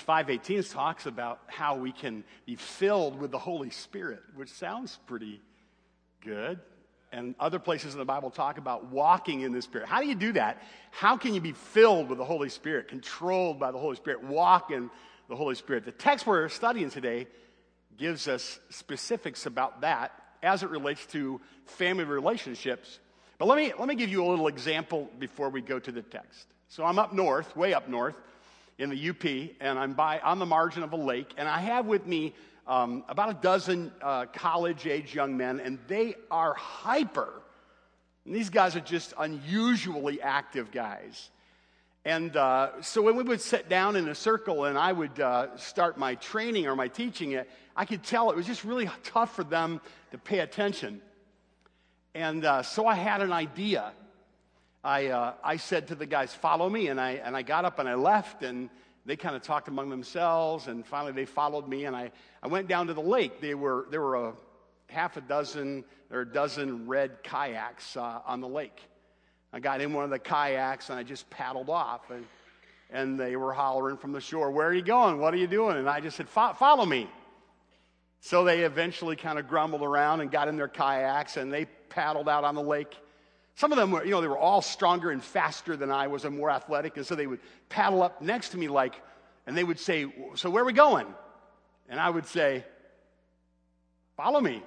Ephesians 5:18 talks about how we can be filled with the Holy Spirit, which sounds pretty good. And other places in the Bible talk about walking in the Spirit. How do you do that? How can you be filled with the Holy Spirit, controlled by the Holy Spirit, walk in the Holy Spirit? The text we're studying today gives us specifics about that as it relates to family relationships. But let me, let me give you a little example before we go to the text. So I'm up north, way up north in the UP, and I'm by, on the margin of a lake, and I have with me um, about a dozen uh, college age young men, and they are hyper. And these guys are just unusually active guys. And uh, so when we would sit down in a circle and I would uh, start my training or my teaching, it, I could tell it was just really tough for them to pay attention. And uh, so I had an idea. I, uh, I said to the guys, follow me. And I, and I got up and I left, and they kind of talked among themselves. And finally, they followed me, and I, I went down to the lake. They were, there were a half a dozen or a dozen red kayaks uh, on the lake. I got in one of the kayaks and I just paddled off. And, and they were hollering from the shore, Where are you going? What are you doing? And I just said, Follow me. So they eventually kind of grumbled around and got in their kayaks and they paddled out on the lake. Some of them were, you know, they were all stronger and faster than I was and more athletic. And so they would paddle up next to me like, and they would say, So where are we going? And I would say, Follow me.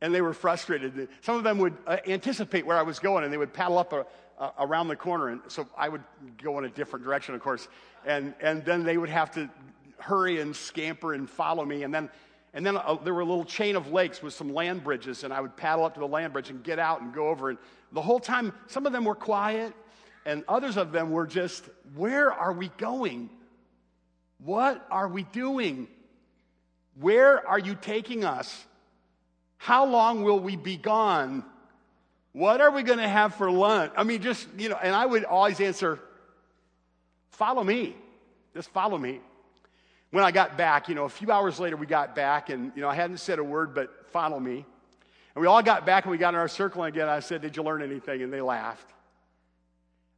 And they were frustrated. Some of them would uh, anticipate where I was going and they would paddle up a, a, around the corner. And so I would go in a different direction, of course. And, and then they would have to hurry and scamper and follow me. And then and then uh, there were a little chain of lakes with some land bridges, and I would paddle up to the land bridge and get out and go over. And the whole time, some of them were quiet, and others of them were just, Where are we going? What are we doing? Where are you taking us? How long will we be gone? What are we going to have for lunch? I mean, just, you know, and I would always answer, Follow me. Just follow me when I got back, you know, a few hours later, we got back, and, you know, I hadn't said a word, but follow me. And we all got back and we got in our circle again. I said, Did you learn anything? And they laughed.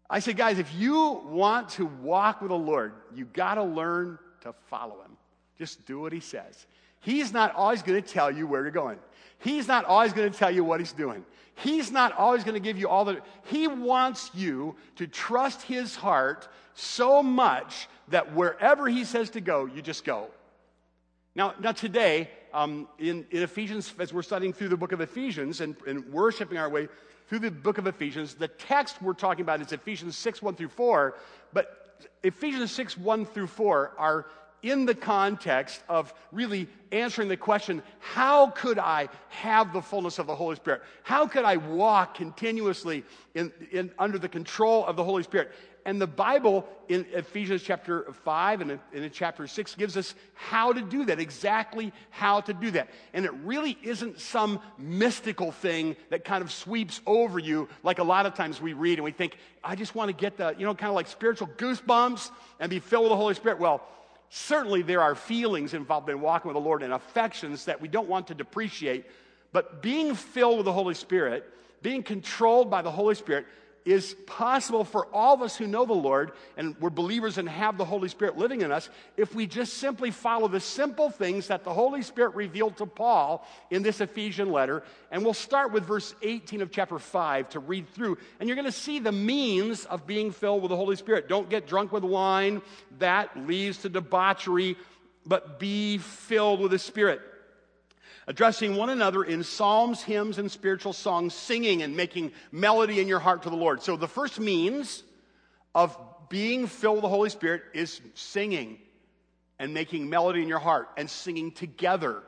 I said, Guys, if you want to walk with the Lord, you got to learn to follow him. Just do what he says. He's not always going to tell you where you're going. He's not always going to tell you what he's doing. He's not always going to give you all the. He wants you to trust his heart so much that wherever he says to go, you just go. Now, now today, um, in, in Ephesians, as we're studying through the book of Ephesians and, and worshiping our way through the book of Ephesians, the text we're talking about is Ephesians 6, 1 through 4. But Ephesians 6, 1 through 4 are in the context of really answering the question how could I have the fullness of the Holy Spirit? How could I walk continuously in, in, under the control of the Holy Spirit? And the Bible in Ephesians chapter 5 and in chapter 6 gives us how to do that, exactly how to do that. And it really isn't some mystical thing that kind of sweeps over you like a lot of times we read and we think, I just want to get the, you know, kind of like spiritual goosebumps and be filled with the Holy Spirit. Well, certainly there are feelings involved in walking with the Lord and affections that we don't want to depreciate. But being filled with the Holy Spirit, being controlled by the Holy Spirit, is possible for all of us who know the Lord and we're believers and have the Holy Spirit living in us if we just simply follow the simple things that the Holy Spirit revealed to Paul in this Ephesian letter. And we'll start with verse 18 of chapter 5 to read through. And you're going to see the means of being filled with the Holy Spirit. Don't get drunk with wine, that leads to debauchery, but be filled with the Spirit addressing one another in psalms, hymns, and spiritual songs, singing and making melody in your heart to the Lord. So the first means of being filled with the Holy Spirit is singing and making melody in your heart and singing together.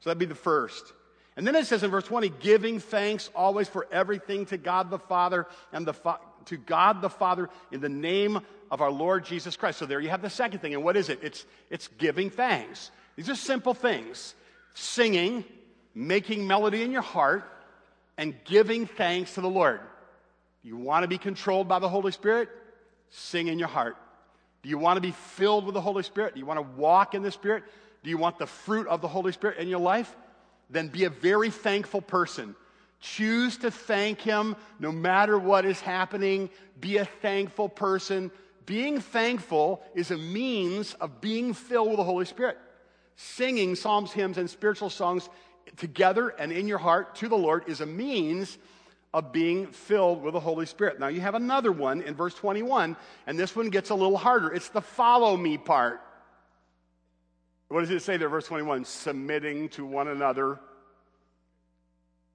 So that'd be the first. And then it says in verse 20, giving thanks always for everything to God the Father and the to God the Father in the name of our Lord Jesus Christ. So there you have the second thing. And what is it? It's, it's giving thanks. These are simple things singing, making melody in your heart, and giving thanks to the Lord. You want to be controlled by the Holy Spirit? Sing in your heart. Do you want to be filled with the Holy Spirit? Do you want to walk in the Spirit? Do you want the fruit of the Holy Spirit in your life? Then be a very thankful person. Choose to thank Him no matter what is happening. Be a thankful person being thankful is a means of being filled with the Holy Spirit. Singing psalms, hymns, and spiritual songs together and in your heart to the Lord is a means of being filled with the Holy Spirit. Now, you have another one in verse 21, and this one gets a little harder. It's the follow me part. What does it say there, verse 21? Submitting to one another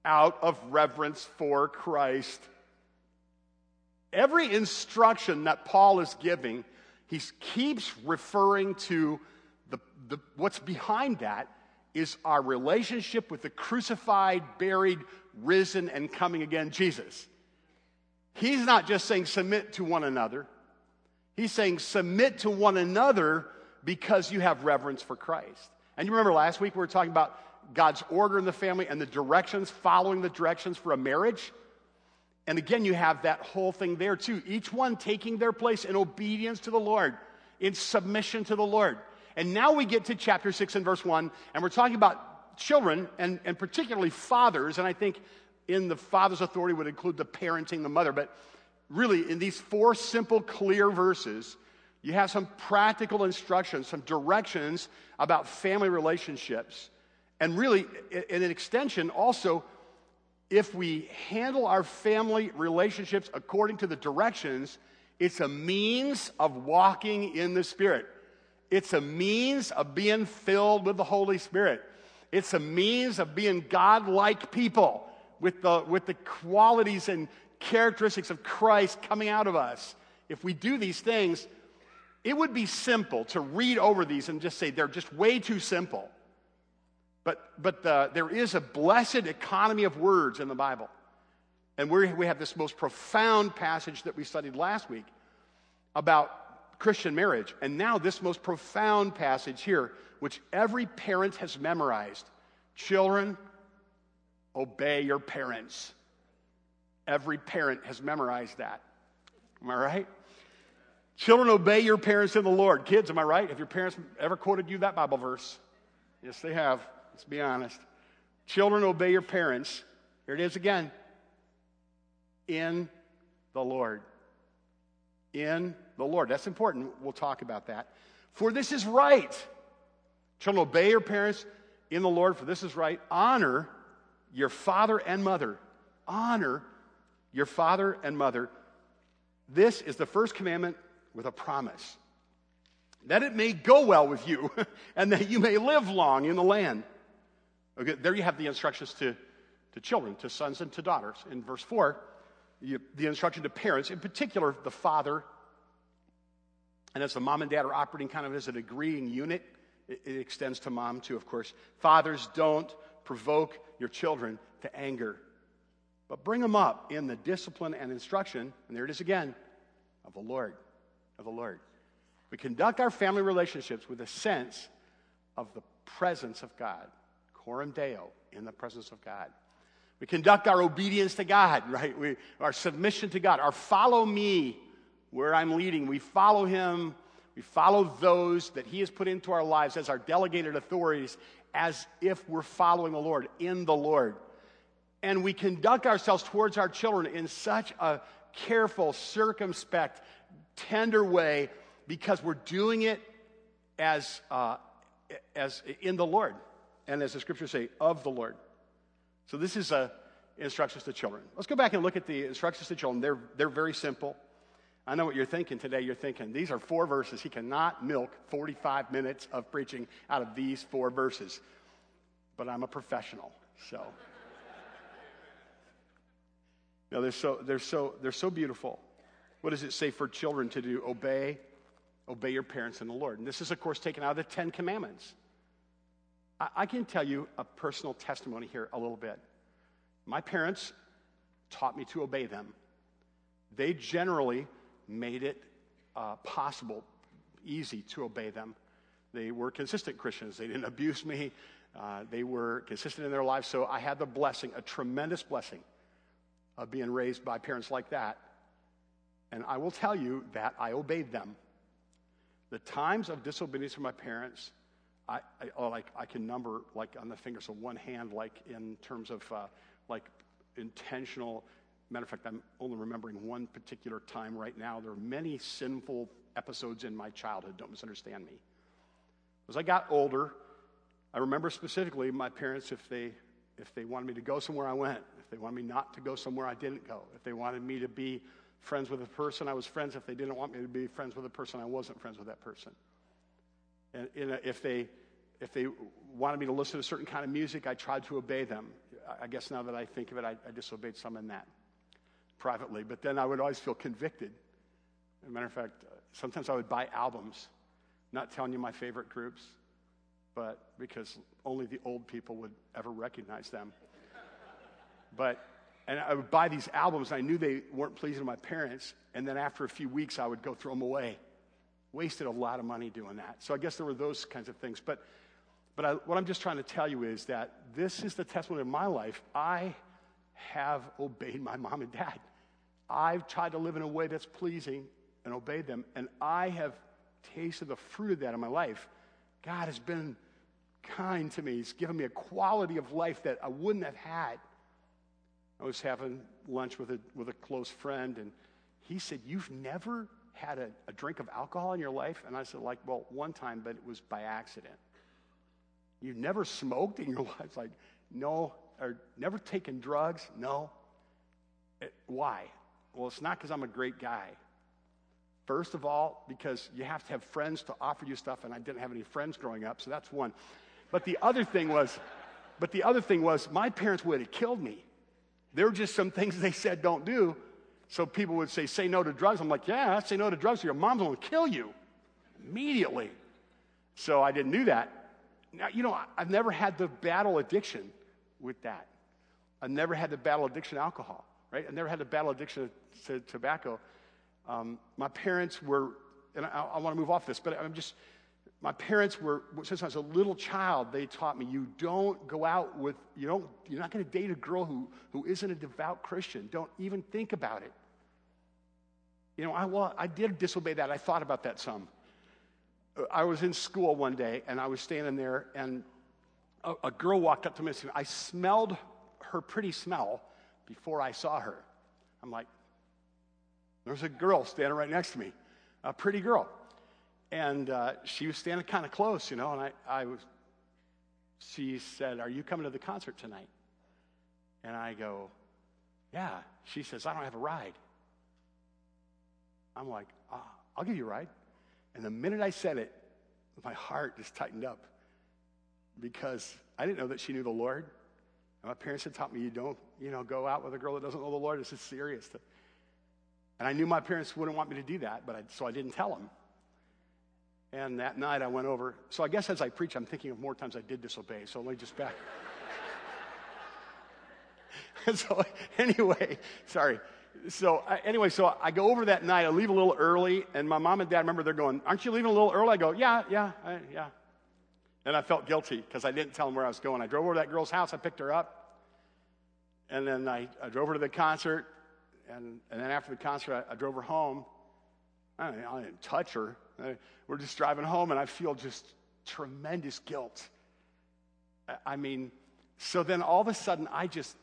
out of reverence for Christ. Every instruction that Paul is giving, he keeps referring to the, the, what's behind that is our relationship with the crucified, buried, risen, and coming again Jesus. He's not just saying submit to one another, he's saying submit to one another because you have reverence for Christ. And you remember last week we were talking about God's order in the family and the directions, following the directions for a marriage. And again, you have that whole thing there too. Each one taking their place in obedience to the Lord, in submission to the Lord. And now we get to chapter 6 and verse 1, and we're talking about children and, and particularly fathers. And I think in the father's authority would include the parenting the mother. But really, in these four simple, clear verses, you have some practical instructions, some directions about family relationships. And really, in an extension, also, if we handle our family relationships according to the directions, it's a means of walking in the Spirit. It's a means of being filled with the Holy Spirit. It's a means of being God like people with the, with the qualities and characteristics of Christ coming out of us. If we do these things, it would be simple to read over these and just say they're just way too simple. But, but the, there is a blessed economy of words in the Bible. And we we have this most profound passage that we studied last week about Christian marriage. And now, this most profound passage here, which every parent has memorized Children, obey your parents. Every parent has memorized that. Am I right? Children, obey your parents in the Lord. Kids, am I right? Have your parents ever quoted you that Bible verse? Yes, they have. Let's be honest. Children, obey your parents. Here it is again. In the Lord. In the Lord. That's important. We'll talk about that. For this is right. Children, obey your parents in the Lord, for this is right. Honor your father and mother. Honor your father and mother. This is the first commandment with a promise that it may go well with you and that you may live long in the land. Okay, there you have the instructions to, to children, to sons and to daughters. In verse 4, you, the instruction to parents, in particular the father, and as the mom and dad are operating kind of as an agreeing unit, it, it extends to mom too, of course. Fathers, don't provoke your children to anger, but bring them up in the discipline and instruction, and there it is again, of the Lord. Of the Lord. We conduct our family relationships with a sense of the presence of God, coram deo, in the presence of God. We conduct our obedience to God, right? We, our submission to God, our follow me where I'm leading. We follow Him. We follow those that He has put into our lives as our delegated authorities as if we're following the Lord, in the Lord. And we conduct ourselves towards our children in such a careful, circumspect, tender way because we're doing it as, uh, as in the Lord. And as the scriptures say, of the Lord. So this is uh, instructions to children. Let's go back and look at the instructions to children. They're, they're very simple. I know what you're thinking today. You're thinking, these are four verses. He cannot milk 45 minutes of preaching out of these four verses. But I'm a professional, so. no, they're so, they're, so, they're so beautiful. What does it say for children to do? Obey. Obey your parents in the Lord. And this is, of course, taken out of the Ten Commandments. I, I can tell you a personal testimony here a little bit. My parents taught me to obey them. They generally made it uh, possible, easy to obey them. They were consistent Christians. They didn't abuse me. Uh, they were consistent in their lives. So I had the blessing, a tremendous blessing, of being raised by parents like that. And I will tell you that I obeyed them. The times of disobedience from my parents, I, I oh, like I can number like on the fingers of one hand, like in terms of uh, like intentional Matter of fact, I'm only remembering one particular time right now. There are many sinful episodes in my childhood. Don't misunderstand me. As I got older, I remember specifically my parents, if they, if they wanted me to go somewhere, I went. If they wanted me not to go somewhere, I didn't go. If they wanted me to be friends with a person, I was friends. If they didn't want me to be friends with a person, I wasn't friends with that person. And a, uh, if, they, if they wanted me to listen to a certain kind of music, I tried to obey them. I guess now that I think of it, I, I disobeyed some in that privately. But then I would always feel convicted. As a matter of fact, uh, sometimes I would buy albums, not telling you my favorite groups, but because only the old people would ever recognize them. but, and I would buy these albums, I knew they weren't pleasing to my parents, and then after a few weeks, I would go throw them away. Wasted a lot of money doing that. So I guess there were those kinds of things. But, but I, what I'm just trying to tell you is that this is the testimony of my life. I have obeyed my mom and dad. I've tried to live in a way that's pleasing and obeyed them, and I have tasted the fruit of that in my life. God has been kind to me. He's given me a quality of life that I wouldn't have had. I was having lunch with a, with a close friend, and he said, You've never had a, a drink of alcohol in your life? And I said, Like, well, one time, but it was by accident. You've never smoked in your life? Like, no. Or never taken drugs? No. It, why? Well, it's not because I'm a great guy. First of all, because you have to have friends to offer you stuff, and I didn't have any friends growing up, so that's one. But the other thing was, but the other thing was, my parents would have killed me. There were just some things they said don't do. So people would say, say no to drugs. I'm like, yeah, say no to drugs, or your mom's gonna kill you immediately. So I didn't do that. Now, you know, I've never had the battle addiction with that. I've never had the battle addiction to alcohol, right? I've never had the battle addiction to tobacco. Um, my parents were, and I, I want to move off this, but I'm just, my parents were, since I was a little child, they taught me you don't go out with, you don't, you're not going to date a girl who, who isn't a devout Christian. Don't even think about it. You know, I, well, I did disobey that. I thought about that some. I was in school one day and I was standing there and a, a girl walked up to me and said, I smelled her pretty smell before I saw her. I'm like, there's a girl standing right next to me, a pretty girl. And uh, she was standing kind of close, you know, and I, I was, she said, Are you coming to the concert tonight? And I go, Yeah. She says, I don't have a ride. I'm like, ah, I'll give you a ride. And the minute I said it, my heart just tightened up because I didn't know that she knew the Lord. And my parents had taught me you don't, you know, go out with a girl that doesn't know the Lord. This is serious. And I knew my parents wouldn't want me to do that, but I, so I didn't tell them. And that night I went over. So I guess as I preach, I'm thinking of more times I did disobey. So let me just back. so anyway, sorry. So uh, anyway, so I go over that night. I leave a little early, and my mom and dad remember they're going, "Aren't you leaving a little early?" I go, "Yeah, yeah, I, yeah." And I felt guilty because I didn't tell them where I was going. I drove over to that girl's house. I picked her up, and then I, I drove her to the concert. And, and then after the concert, I, I drove her home. I didn't, I didn't touch her. I, we're just driving home, and I feel just tremendous guilt. I, I mean, so then all of a sudden, I just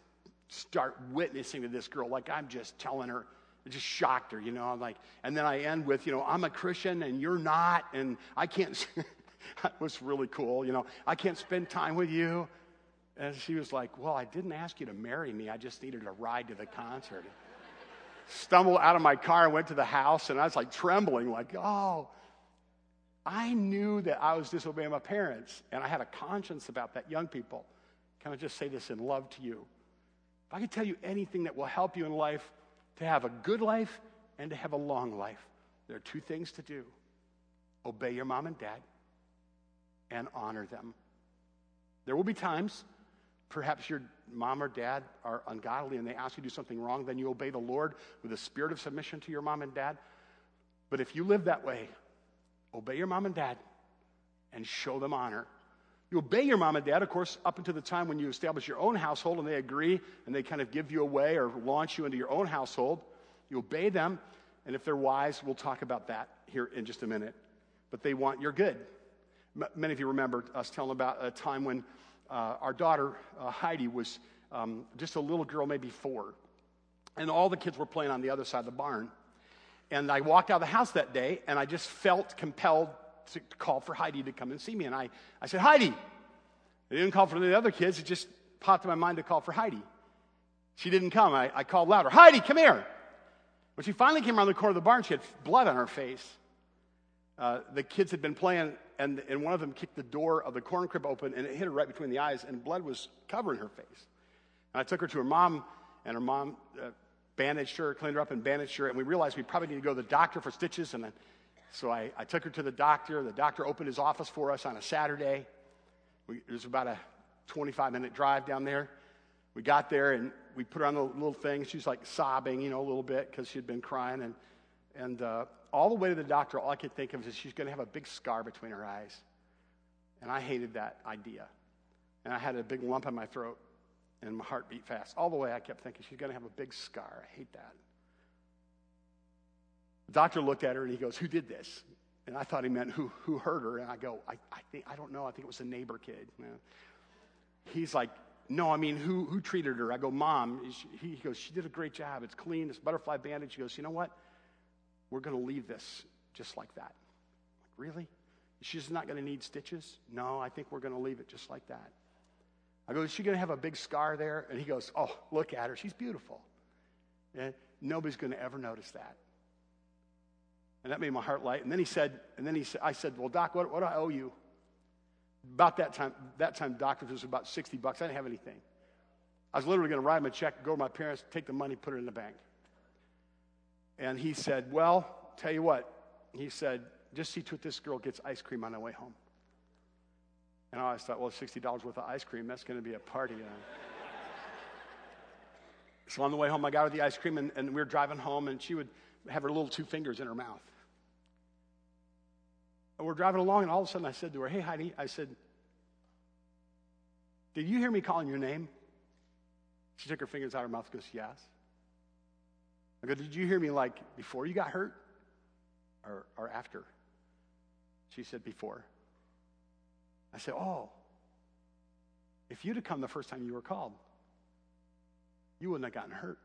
start witnessing to this girl like I'm just telling her. It just shocked her, you know. I'm like, and then I end with, you know, I'm a Christian and you're not, and I can't. that was really cool, you know. I can't spend time with you. And she was like, Well, I didn't ask you to marry me. I just needed a ride to the concert stumbled out of my car and went to the house, and I was like trembling, like, oh. I knew that I was disobeying my parents, and I had a conscience about that, young people. Can I just say this in love to you? If I could tell you anything that will help you in life to have a good life and to have a long life, there are two things to do obey your mom and dad and honor them. There will be times Perhaps your mom or dad are ungodly and they ask you to do something wrong, then you obey the Lord with a spirit of submission to your mom and dad. But if you live that way, obey your mom and dad and show them honor. You obey your mom and dad, of course, up until the time when you establish your own household and they agree and they kind of give you away or launch you into your own household. You obey them, and if they're wise, we'll talk about that here in just a minute. But they want your good. M- many of you remember us telling about a time when uh, our daughter, uh, Heidi, was um, just a little girl, maybe four. and all the kids were playing on the other side of the barn. And I walked out of the house that day, and I just felt compelled to call for Heidi to come and see me. And I, I said, Heidi. I didn't call for the other kids, it just popped in my mind to call for Heidi. She didn't come. I, I called louder, Heidi, come here. When she finally came around the corner of the barn, she had blood on her face. Uh, the kids had been playing, and, and one of them kicked the door of the corn crib open, and it hit her right between the eyes, and blood was covering her face. And I took her to her mom, and her mom uh, bandaged her, cleaned her up, and bandaged her, and we realized we probably need to go to the doctor for stitches. And so I, I took her to the doctor. The doctor opened his office for us on a Saturday. We, it was about a 25 minute drive down there. We got there, and we put her on the little thing. She was like sobbing, you know, a little bit because she had been crying. And, and uh, all the way to the doctor, all I could think of is she's going to have a big scar between her eyes. And I hated that idea. And I had a big lump in my throat, and my heart beat fast. All the way, I kept thinking she's going to have a big scar. I hate that. The doctor looked at her and he goes, Who did this? And I thought he meant who, who hurt her. And I go, I, I, think, I don't know. I think it was a neighbor kid. He's like, no, I mean, who, who treated her? I go, Mom. He goes, She did a great job. It's clean. It's butterfly bandage. He goes, You know what? We're going to leave this just like that. Like, really? She's not going to need stitches? No, I think we're going to leave it just like that. I go, Is she going to have a big scar there? And he goes, Oh, look at her. She's beautiful. And nobody's going to ever notice that. And that made my heart light. And then he said, and then he said, I said, Well, Doc, what, what do I owe you? About that time, that time, doctor was about 60 bucks. I didn't have anything. I was literally going to write him a check, go to my parents, take the money, put it in the bank. And he said, Well, tell you what. He said, Just see to it this girl gets ice cream on the way home. And I always thought, Well, $60 worth of ice cream, that's going to be a party. so on the way home, I got her the ice cream, and, and we were driving home, and she would have her little two fingers in her mouth. And we're driving along, and all of a sudden I said to her, Hey, Heidi, I said, Did you hear me calling your name? She took her fingers out of her mouth goes, Yes. I go, Did you hear me like before you got hurt or, or after? She said, Before. I said, Oh, if you'd have come the first time you were called, you wouldn't have gotten hurt.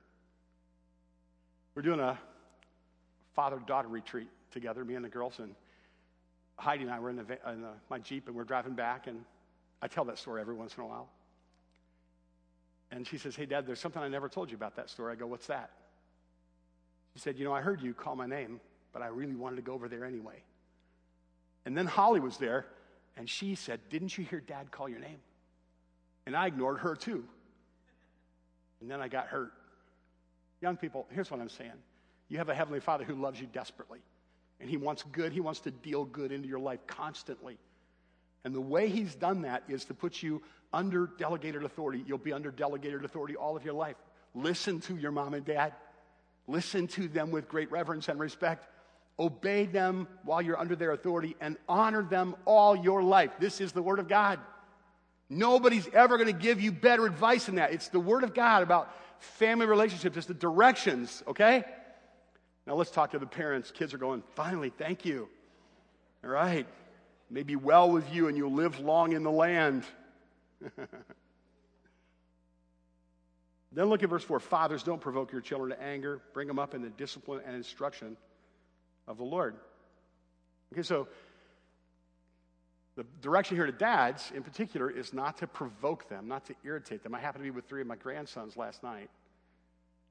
We're doing a father daughter retreat together, me and the girls, and Heidi and I were in, the, in the, my Jeep and we're driving back, and I tell that story every once in a while. And she says, Hey, Dad, there's something I never told you about that story. I go, What's that? She said, You know, I heard you call my name, but I really wanted to go over there anyway. And then Holly was there, and she said, Didn't you hear Dad call your name? And I ignored her too. And then I got hurt. Young people, here's what I'm saying you have a Heavenly Father who loves you desperately. And He wants good, He wants to deal good into your life constantly. And the way He's done that is to put you under delegated authority. You'll be under delegated authority all of your life. Listen to your mom and dad. Listen to them with great reverence and respect. Obey them while you're under their authority and honor them all your life. This is the Word of God. Nobody's ever going to give you better advice than that. It's the Word of God about family relationships, it's the directions, okay? Now let's talk to the parents. Kids are going, finally, thank you. All right. May be well with you and you'll live long in the land. then look at verse 4. Fathers, don't provoke your children to anger. Bring them up in the discipline and instruction of the Lord. Okay, so the direction here to dads in particular is not to provoke them, not to irritate them. I happened to be with three of my grandsons last night.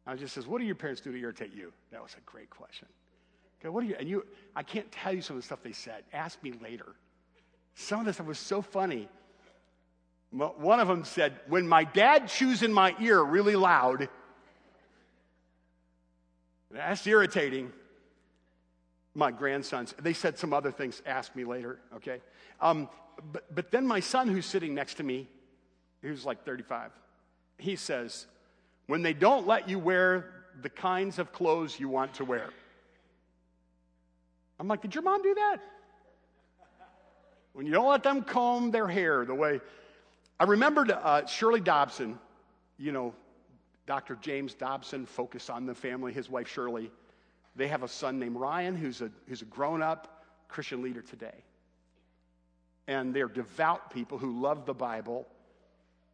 I just says, what do your parents do to irritate you? That was a great question. Okay, what do you, and you, I can't tell you some of the stuff they said. Ask me later. Some of the stuff was so funny. One of them said, when my dad chews in my ear really loud, that's irritating. My grandsons, they said some other things, ask me later, okay? Um, but, but then my son, who's sitting next to me, who's like 35, he says, when they don't let you wear the kinds of clothes you want to wear. I'm like, did your mom do that? When you don't let them comb their hair the way. I remembered uh, Shirley Dobson, you know, Dr. James Dobson, focus on the family, his wife Shirley. They have a son named Ryan who's a, who's a grown up Christian leader today. And they're devout people who love the Bible.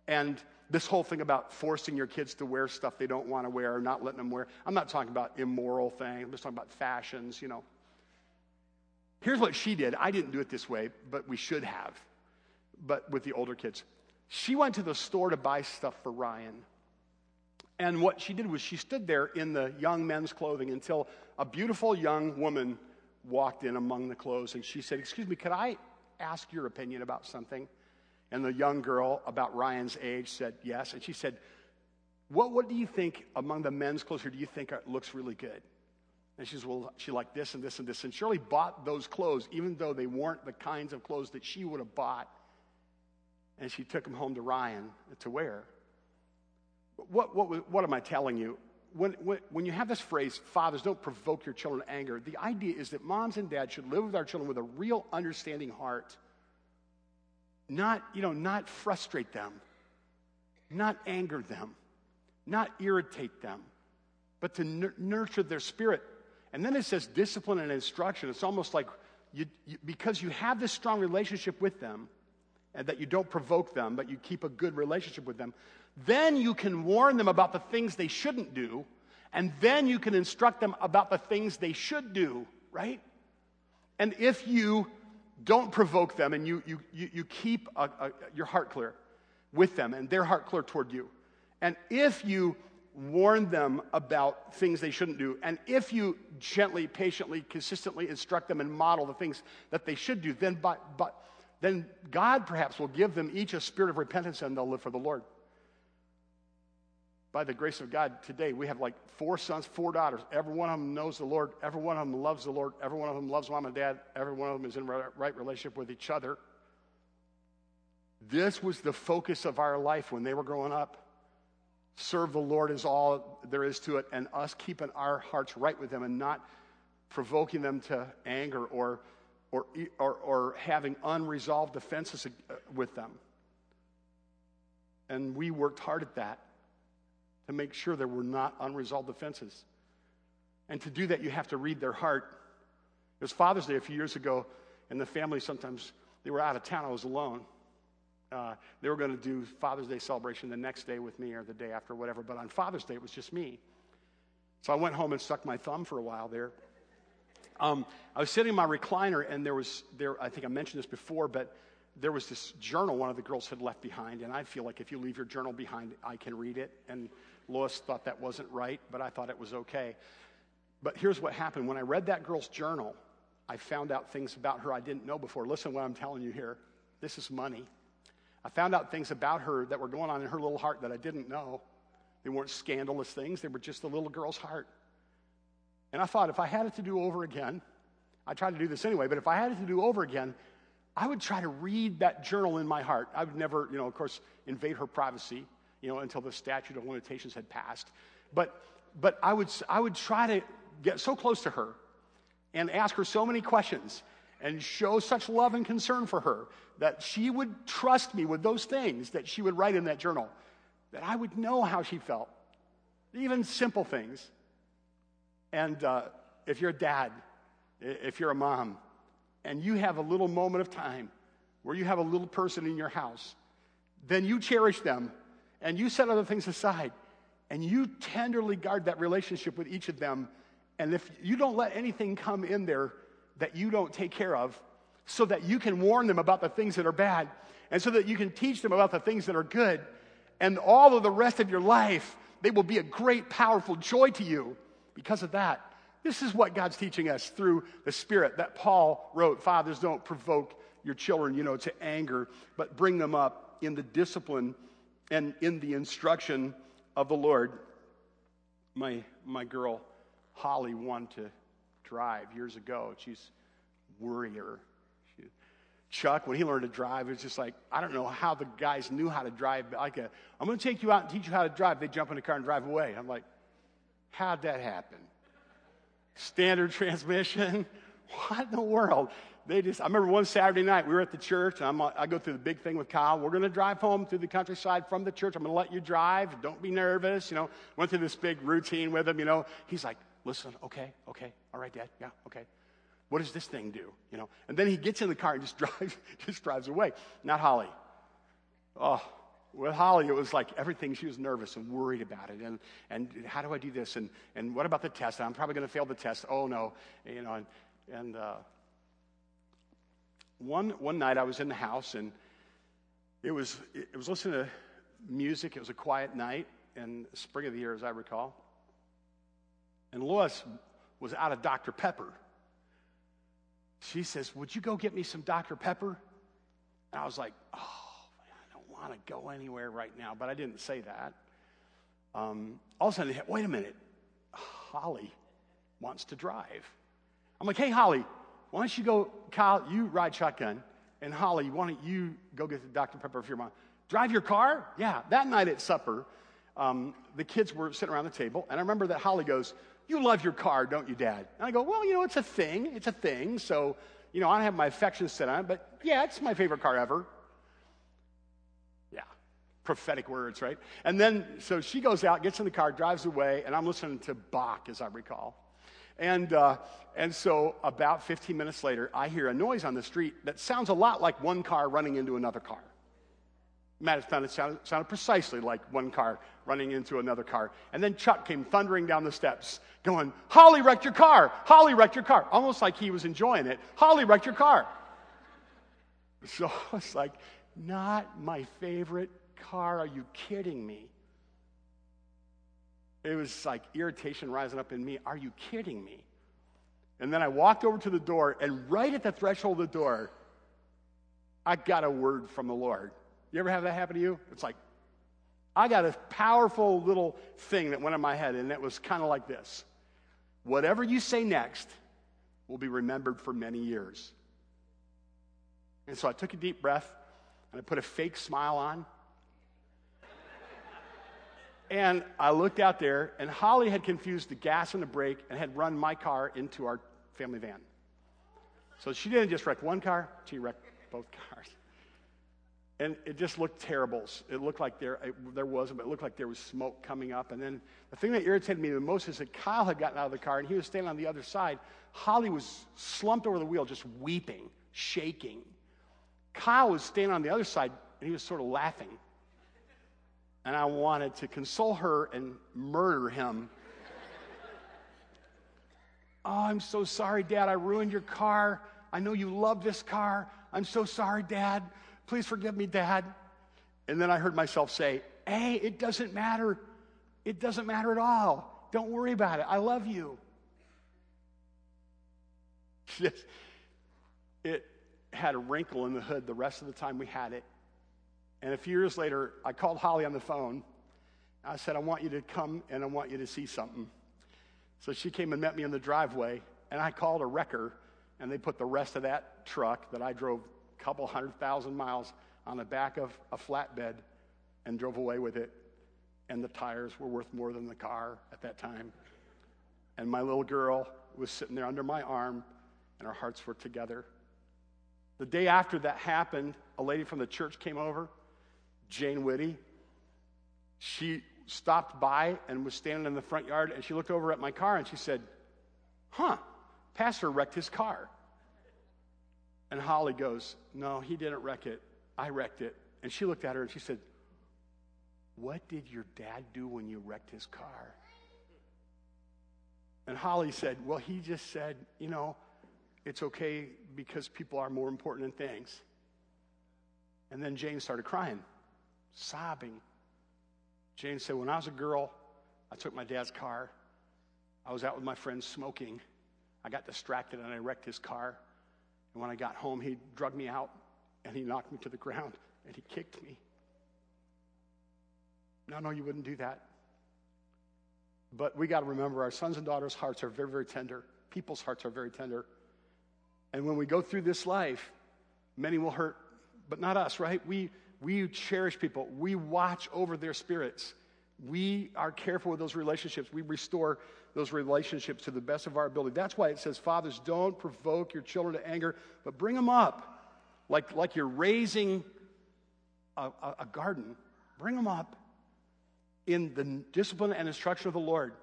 And this whole thing about forcing your kids to wear stuff they don't want to wear not letting them wear. I'm not talking about immoral things, I'm just talking about fashions, you know. Here's what she did. I didn't do it this way, but we should have. But with the older kids. She went to the store to buy stuff for Ryan. And what she did was she stood there in the young men's clothing until a beautiful young woman walked in among the clothes and she said, Excuse me, could I ask your opinion about something? And the young girl, about Ryan's age, said yes. And she said, What, what do you think among the men's clothes here do you think looks really good? And she says, Well, she liked this and this and this. And Shirley bought those clothes, even though they weren't the kinds of clothes that she would have bought. And she took them home to Ryan to wear. What, what, what am I telling you? When, when, when you have this phrase, fathers, don't provoke your children to anger, the idea is that moms and dads should live with our children with a real understanding heart. Not, you know, not frustrate them, not anger them, not irritate them, but to n- nurture their spirit. And then it says discipline and instruction. It's almost like you, you, because you have this strong relationship with them, and that you don't provoke them, but you keep a good relationship with them, then you can warn them about the things they shouldn't do, and then you can instruct them about the things they should do, right? And if you don't provoke them and you, you, you, keep a, a, your heart clear with them and their heart clear toward you, and if you warn them about things they shouldn't do, and if you gently, patiently, consistently instruct them and model the things that they should do, then, but, but, then God perhaps will give them each a spirit of repentance and they'll live for the Lord by the grace of God, today we have like four sons, four daughters. Every one of them knows the Lord. Every one of them loves the Lord. Every one of them loves mom and dad. Every one of them is in right relationship with each other. This was the focus of our life when they were growing up. Serve the Lord is all there is to it, and us keeping our hearts right with them and not provoking them to anger or, or, or, or having unresolved offenses uh, with them. And we worked hard at that to make sure there were not unresolved offenses. And to do that, you have to read their heart. It was Father's Day a few years ago, and the family sometimes, they were out of town. I was alone. Uh, they were going to do Father's Day celebration the next day with me or the day after, whatever. But on Father's Day, it was just me. So I went home and stuck my thumb for a while there. Um, I was sitting in my recliner, and there was there. I think I mentioned this before, but there was this journal one of the girls had left behind, and I feel like if you leave your journal behind, I can read it. And Lois thought that wasn't right, but I thought it was okay. But here's what happened when I read that girl's journal, I found out things about her I didn't know before. Listen what I'm telling you here. This is money. I found out things about her that were going on in her little heart that I didn't know. They weren't scandalous things, they were just the little girl's heart. And I thought if I had it to do over again, I tried to do this anyway, but if I had it to do over again, I would try to read that journal in my heart. I would never, you know, of course, invade her privacy you know, until the statute of limitations had passed. But, but I, would, I would try to get so close to her and ask her so many questions and show such love and concern for her that she would trust me with those things that she would write in that journal, that I would know how she felt, even simple things. And uh, if you're a dad, if you're a mom, and you have a little moment of time where you have a little person in your house, then you cherish them and you set other things aside and you tenderly guard that relationship with each of them. And if you don't let anything come in there that you don't take care of, so that you can warn them about the things that are bad, and so that you can teach them about the things that are good, and all of the rest of your life, they will be a great, powerful joy to you because of that. This is what God's teaching us through the Spirit that Paul wrote Fathers, don't provoke your children, you know, to anger, but bring them up in the discipline and in the instruction of the Lord. My, my girl, Holly, wanted to drive years ago. She's worrier. Chuck, when he learned to drive, it was just like, I don't know how the guys knew how to drive. Like, I'm going to take you out and teach you how to drive. They jump in the car and drive away. I'm like, how'd that happen? Standard transmission? What in the world? they just, I remember one Saturday night, we were at the church, and I'm, I go through the big thing with Kyle. We're going to drive home through the countryside from the church. I'm going to let you drive. Don't be nervous. You know, went through this big routine with him, you know. He's like, listen, okay, okay, all right, Dad, yeah, okay. What does this thing do? You know, and then he gets in the car and just drives, just drives away. Not Holly. Oh, with Holly, it was like everything. She was nervous and worried about it. And, and how do I do this? And, and what about the test? I'm probably going to fail the test. Oh, no. You know, and, and uh, one, one night I was in the house and it was, it was listening to music. It was a quiet night in spring of the year, as I recall. And Lois was out of Dr. Pepper. She says, Would you go get me some Dr. Pepper? And I was like, Oh, want to go anywhere right now. But I didn't say that. Um, all of a sudden, wait a minute. Holly wants to drive. I'm like, Hey, Holly, why don't you go, Kyle, you ride shotgun. And Holly, why don't you go get the Dr. Pepper for your mom? Drive your car? Yeah. That night at supper, um, the kids were sitting around the table. And I remember that Holly goes, you love your car, don't you, Dad? And I go, Well, you know, it's a thing. It's a thing. So, you know, I don't have my affections set on it, but yeah, it's my favorite car ever. Prophetic words, right? And then, so she goes out, gets in the car, drives away, and I'm listening to Bach, as I recall. And, uh, and so, about 15 minutes later, I hear a noise on the street that sounds a lot like one car running into another car. Of fact, it sounded, sounded precisely like one car running into another car. And then Chuck came thundering down the steps, going, Holly wrecked your car! Holly wrecked your car! Almost like he was enjoying it. Holly wrecked your car! So I was like, not my favorite car. Are you kidding me? It was like irritation rising up in me. Are you kidding me? And then I walked over to the door, and right at the threshold of the door, I got a word from the Lord. You ever have that happen to you? It's like, I got a powerful little thing that went in my head, and it was kind of like this Whatever you say next will be remembered for many years. And so I took a deep breath and I put a fake smile on. And I looked out there, and Holly had confused the gas and the brake and had run my car into our family van. So she didn't just wreck one car, she wrecked both cars. And it just looked terrible. It looked like there, it, there wasn't, but it looked like there was smoke coming up. And then the thing that irritated me the most is that Kyle had gotten out of the car and he was standing on the other side. Holly was slumped over the wheel, just weeping, shaking. Kyle was standing on the other side and he was sort of laughing. And I wanted to console her and murder him. oh, I'm so sorry, Dad. I ruined your car. I know you love this car. I'm so sorry, Dad. Please forgive me, Dad. And then I heard myself say, Hey, it doesn't matter. It doesn't matter at all. Don't worry about it. I love you. it had a wrinkle in the hood the rest of the time we had it. And a few years later, I called Holly on the phone. I said, I want you to come and I want you to see something. So she came and met me in the driveway, and I called a wrecker, and they put the rest of that truck that I drove a couple hundred thousand miles on the back of a flatbed and drove away with it. And the tires were worth more than the car at that time. And my little girl was sitting there under my arm, and our hearts were together. The day after that happened, a lady from the church came over, Jane Whitty. She stopped by and was standing in the front yard, and she looked over at my car and she said, Huh, Pastor wrecked his car. And Holly goes, No, he didn't wreck it. I wrecked it. And she looked at her and she said, What did your dad do when you wrecked his car? And Holly said, Well, he just said, You know, it's okay because people are more important than things. And then Jane started crying, sobbing. Jane said, When I was a girl, I took my dad's car. I was out with my friends smoking. I got distracted and I wrecked his car. And when I got home, he drugged me out and he knocked me to the ground and he kicked me. No, no, you wouldn't do that. But we got to remember our sons and daughters' hearts are very, very tender. People's hearts are very tender. And when we go through this life, many will hurt, but not us, right? We, we cherish people, we watch over their spirits. We are careful with those relationships. We restore those relationships to the best of our ability. That's why it says, Fathers, don't provoke your children to anger, but bring them up like, like you're raising a, a, a garden. Bring them up in the discipline and instruction of the Lord.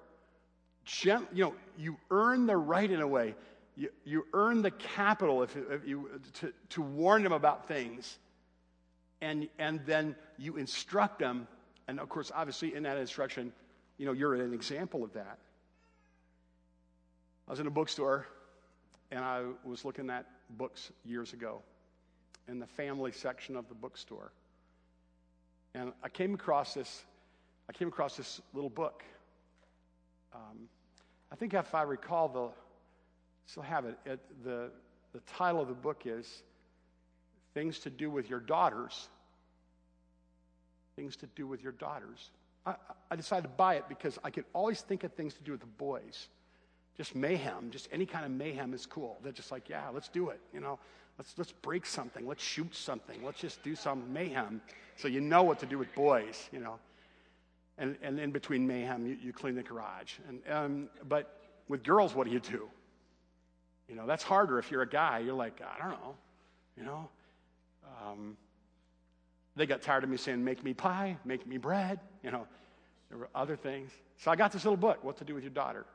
You know, you earn the right in a way. You, you earn the capital if, if you, to, to warn them about things. And, and then you instruct them. And of course, obviously, in that instruction, you know, you're an example of that. I was in a bookstore and I was looking at books years ago in the family section of the bookstore. And I came across this, I came across this little book. Um, I think if I recall the, still have it, it, the, the title of the book is Things to Do with Your Daughters. Things to Do with Your Daughters. I, I decided to buy it because I could always think of things to do with the boys. Just mayhem, just any kind of mayhem is cool. They're just like, yeah, let's do it. You know, let's, let's break something, let's shoot something, let's just do some mayhem. So you know what to do with boys, you know. And, and in between mayhem, you, you clean the garage. And, um, but with girls, what do you do? You know, that's harder if you're a guy. You're like, I don't know, you know. Um, they got tired of me saying, make me pie, make me bread, you know. There were other things. So I got this little book, What to Do with Your Daughter.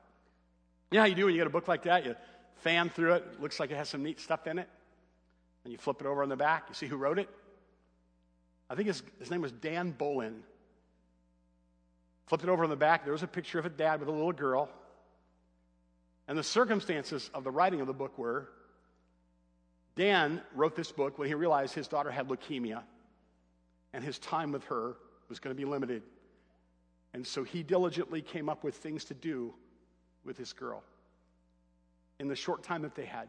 You know how you do when you get a book like that? You fan through it, looks like it has some neat stuff in it, and you flip it over on the back. You see who wrote it? I think his, his name was Dan Bolin. Flipped it over on the back. There was a picture of a dad with a little girl. And the circumstances of the writing of the book were Dan wrote this book when he realized his daughter had leukemia and his time with her was going to be limited. And so he diligently came up with things to do with this girl in the short time that they had.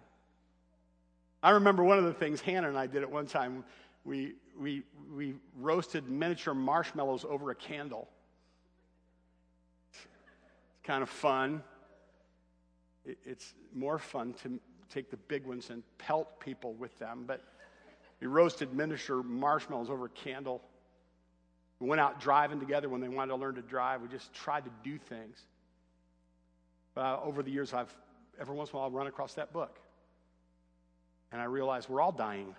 I remember one of the things Hannah and I did at one time. We, we, we roasted miniature marshmallows over a candle. It's kind of fun. It, it's more fun to take the big ones and pelt people with them, but we roasted miniature marshmallows over a candle. We went out driving together when they wanted to learn to drive. We just tried to do things. But over the years, I've every once in a while I'll run across that book. And I realize we're all dying.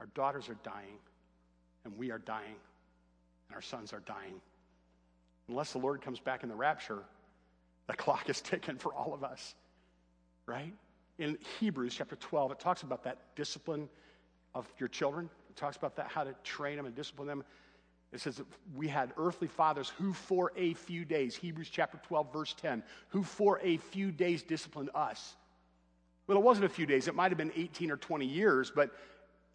Our daughters are dying, and we are dying, and our sons are dying. Unless the Lord comes back in the rapture, the clock is ticking for all of us, right? In Hebrews chapter 12, it talks about that discipline of your children. It talks about that, how to train them and discipline them. It says that we had earthly fathers who, for a few days, Hebrews chapter 12, verse 10, who for a few days disciplined us. Well, it wasn't a few days, it might have been 18 or 20 years, but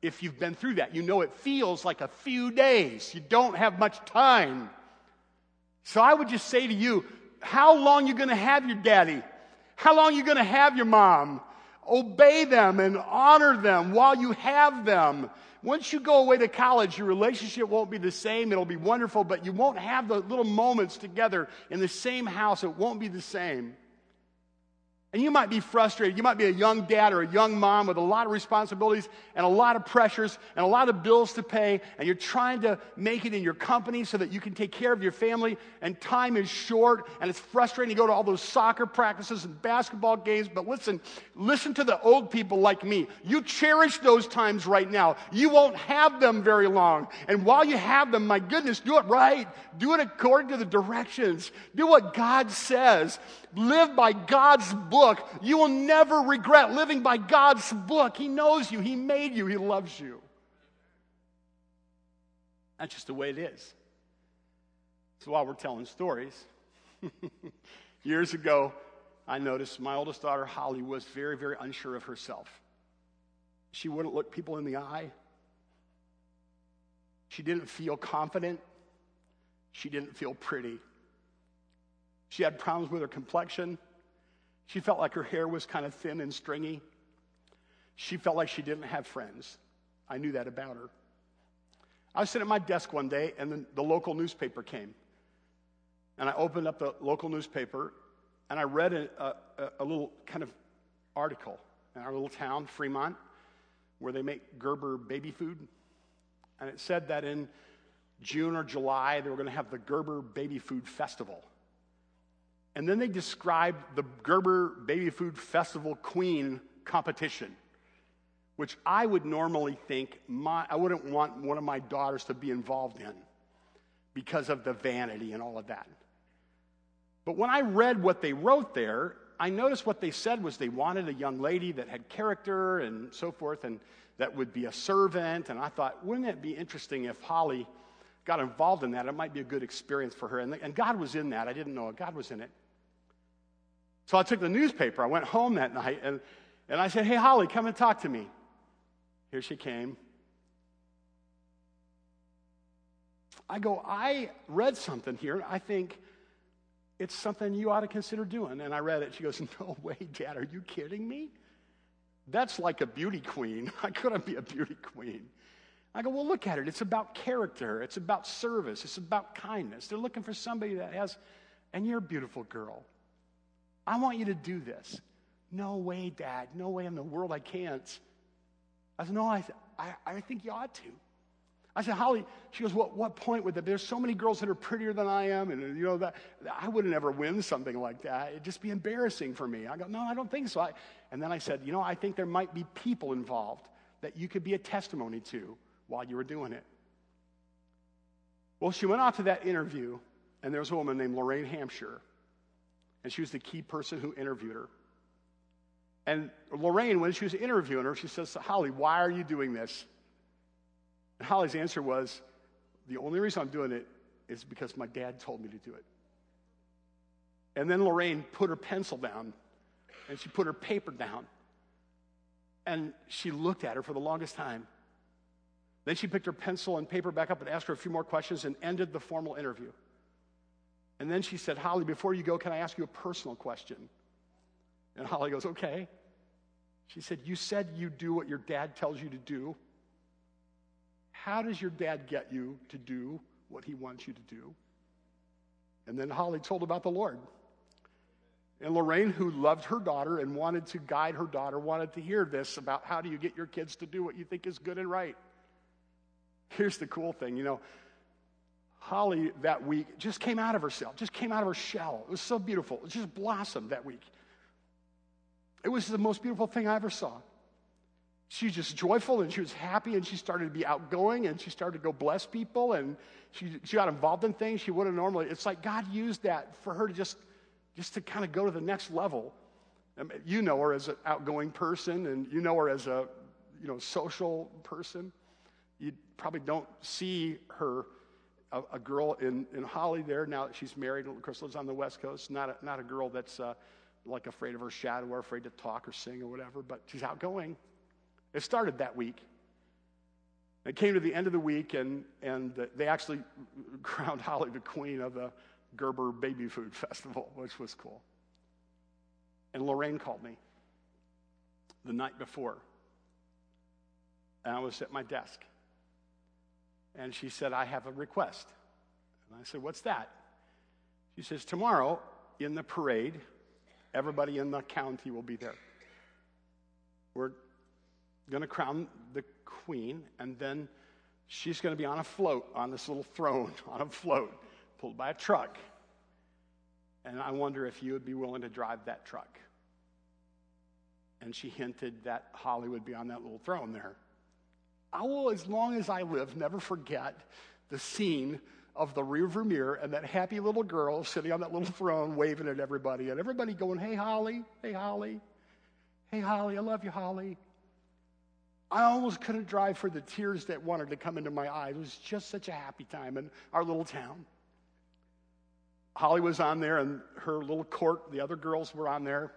if you've been through that, you know it feels like a few days. You don't have much time. So I would just say to you, how long you going to have your daddy? How long you going to have your mom? Obey them and honor them while you have them. Once you go away to college, your relationship won't be the same. It'll be wonderful, but you won't have the little moments together in the same house. It won't be the same. And you might be frustrated. You might be a young dad or a young mom with a lot of responsibilities and a lot of pressures and a lot of bills to pay, and you're trying to make it in your company so that you can take care of your family, and time is short, and it's frustrating to go to all those soccer practices and basketball games. But listen, listen to the old people like me. You cherish those times right now. You won't have them very long. And while you have them, my goodness, do it right. Do it according to the directions. Do what God says. Live by God's book. You will never regret living by God's book. He knows you, He made you, He loves you. That's just the way it is. So while we're telling stories, years ago, I noticed my oldest daughter, Holly, was very, very unsure of herself. She wouldn't look people in the eye. She didn't feel confident. She didn't feel pretty. She had problems with her complexion. She felt like her hair was kind of thin and stringy. She felt like she didn't have friends. I knew that about her. I was sitting at my desk one day, and the, the local newspaper came. And I opened up the local newspaper, and I read a, a, a little kind of article in our little town, Fremont, where they make Gerber baby food. And it said that in June or July, they were going to have the Gerber Baby Food Festival. And then they described the Gerber Baby Food Festival Queen competition, which I would normally think my, I wouldn't want one of my daughters to be involved in because of the vanity and all of that. But when I read what they wrote there, I noticed what they said was they wanted a young lady that had character and so forth, and that would be a servant. And I thought, wouldn't it be interesting if Holly got involved in that? It might be a good experience for her. And, and God was in that. I didn't know it. God was in it. So I took the newspaper. I went home that night and, and I said, Hey, Holly, come and talk to me. Here she came. I go, I read something here. I think it's something you ought to consider doing. And I read it. She goes, No way, Dad. Are you kidding me? That's like a beauty queen. I couldn't be a beauty queen. I go, Well, look at it. It's about character, it's about service, it's about kindness. They're looking for somebody that has, and you're a beautiful girl. I want you to do this. No way, Dad. No way in the world I can't. I said, No, I, I, I think you ought to. I said, Holly, she goes, what, what point would that? There's so many girls that are prettier than I am, and you know that I wouldn't ever win something like that. It'd just be embarrassing for me. I go, no, I don't think so. I, and then I said, you know, I think there might be people involved that you could be a testimony to while you were doing it. Well, she went off to that interview, and there was a woman named Lorraine Hampshire, and she was the key person who interviewed her. And Lorraine, when she was interviewing her, she says, Holly, why are you doing this? And Holly's answer was, The only reason I'm doing it is because my dad told me to do it. And then Lorraine put her pencil down and she put her paper down. And she looked at her for the longest time. Then she picked her pencil and paper back up and asked her a few more questions and ended the formal interview. And then she said, Holly, before you go, can I ask you a personal question? And Holly goes, Okay. She said, You said you do what your dad tells you to do. How does your dad get you to do what he wants you to do? And then Holly told about the Lord. And Lorraine, who loved her daughter and wanted to guide her daughter, wanted to hear this about how do you get your kids to do what you think is good and right. Here's the cool thing you know, Holly that week just came out of herself, just came out of her shell. It was so beautiful. It just blossomed that week. It was the most beautiful thing I ever saw she was just joyful and she was happy and she started to be outgoing and she started to go bless people and she, she got involved in things she wouldn't normally. It's like God used that for her to just, just to kind of go to the next level. I mean, you know her as an outgoing person and you know her as a you know, social person. You probably don't see her, a, a girl in, in Holly there now that she's married. Course, lives on the West Coast. Not a, not a girl that's uh, like afraid of her shadow or afraid to talk or sing or whatever, but she's outgoing. It started that week. It came to the end of the week, and, and they actually crowned Holly the queen of the Gerber Baby Food Festival, which was cool. And Lorraine called me the night before, and I was at my desk. And she said, I have a request. And I said, What's that? She says, Tomorrow in the parade, everybody in the county will be there. We're going to crown the queen, and then she's going to be on a float, on this little throne, on a float, pulled by a truck. And I wonder if you would be willing to drive that truck. And she hinted that Holly would be on that little throne there. I will, as long as I live, never forget the scene of the rearview mirror and that happy little girl sitting on that little throne waving at everybody, and everybody going, Hey, Holly, hey, Holly, hey, Holly, I love you, Holly. I almost couldn't drive for the tears that wanted to come into my eyes. It was just such a happy time in our little town. Holly was on there and her little court, the other girls were on there.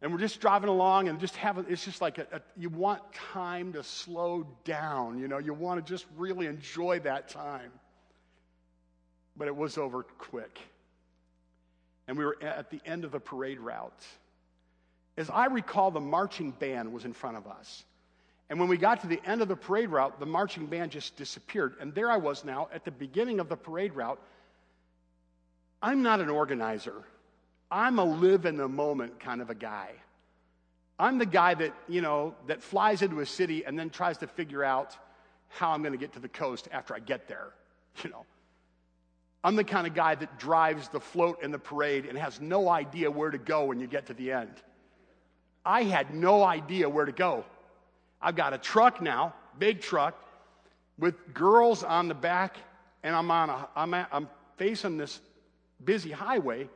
And we're just driving along and just having, it's just like a, a, you want time to slow down. You know, you want to just really enjoy that time. But it was over quick. And we were at the end of the parade route. As I recall, the marching band was in front of us. And when we got to the end of the parade route, the marching band just disappeared. And there I was now at the beginning of the parade route. I'm not an organizer, I'm a live in the moment kind of a guy. I'm the guy that, you know, that flies into a city and then tries to figure out how I'm going to get to the coast after I get there, you know. I'm the kind of guy that drives the float in the parade and has no idea where to go when you get to the end. I had no idea where to go. I've got a truck now, big truck, with girls on the back, and I'm on a, I'm, at, I'm facing this busy highway,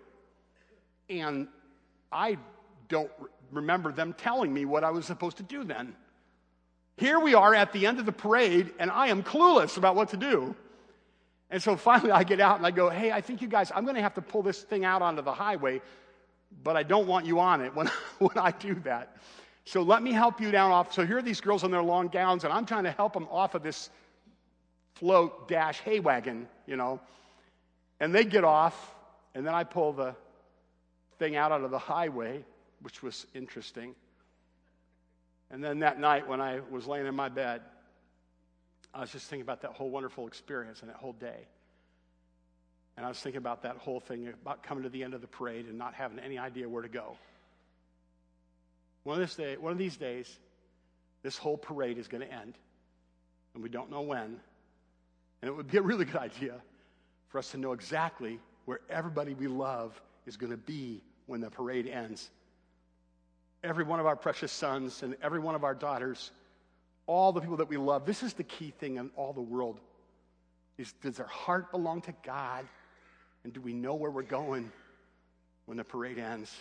And I don't remember them telling me what I was supposed to do then. Here we are at the end of the parade, and I am clueless about what to do. And so finally, I get out and I go, Hey, I think you guys, I'm going to have to pull this thing out onto the highway, but I don't want you on it when, when I do that. So let me help you down off. So here are these girls in their long gowns, and I'm trying to help them off of this float dash hay wagon, you know. And they get off, and then I pull the thing out onto the highway, which was interesting. And then that night, when I was laying in my bed, I was just thinking about that whole wonderful experience and that whole day. And I was thinking about that whole thing about coming to the end of the parade and not having any idea where to go. One of, day, one of these days, this whole parade is going to end, and we don't know when. And it would be a really good idea for us to know exactly where everybody we love is going to be when the parade ends every one of our precious sons and every one of our daughters, all the people that we love. This is the key thing in all the world. Is does our heart belong to God? And do we know where we're going when the parade ends?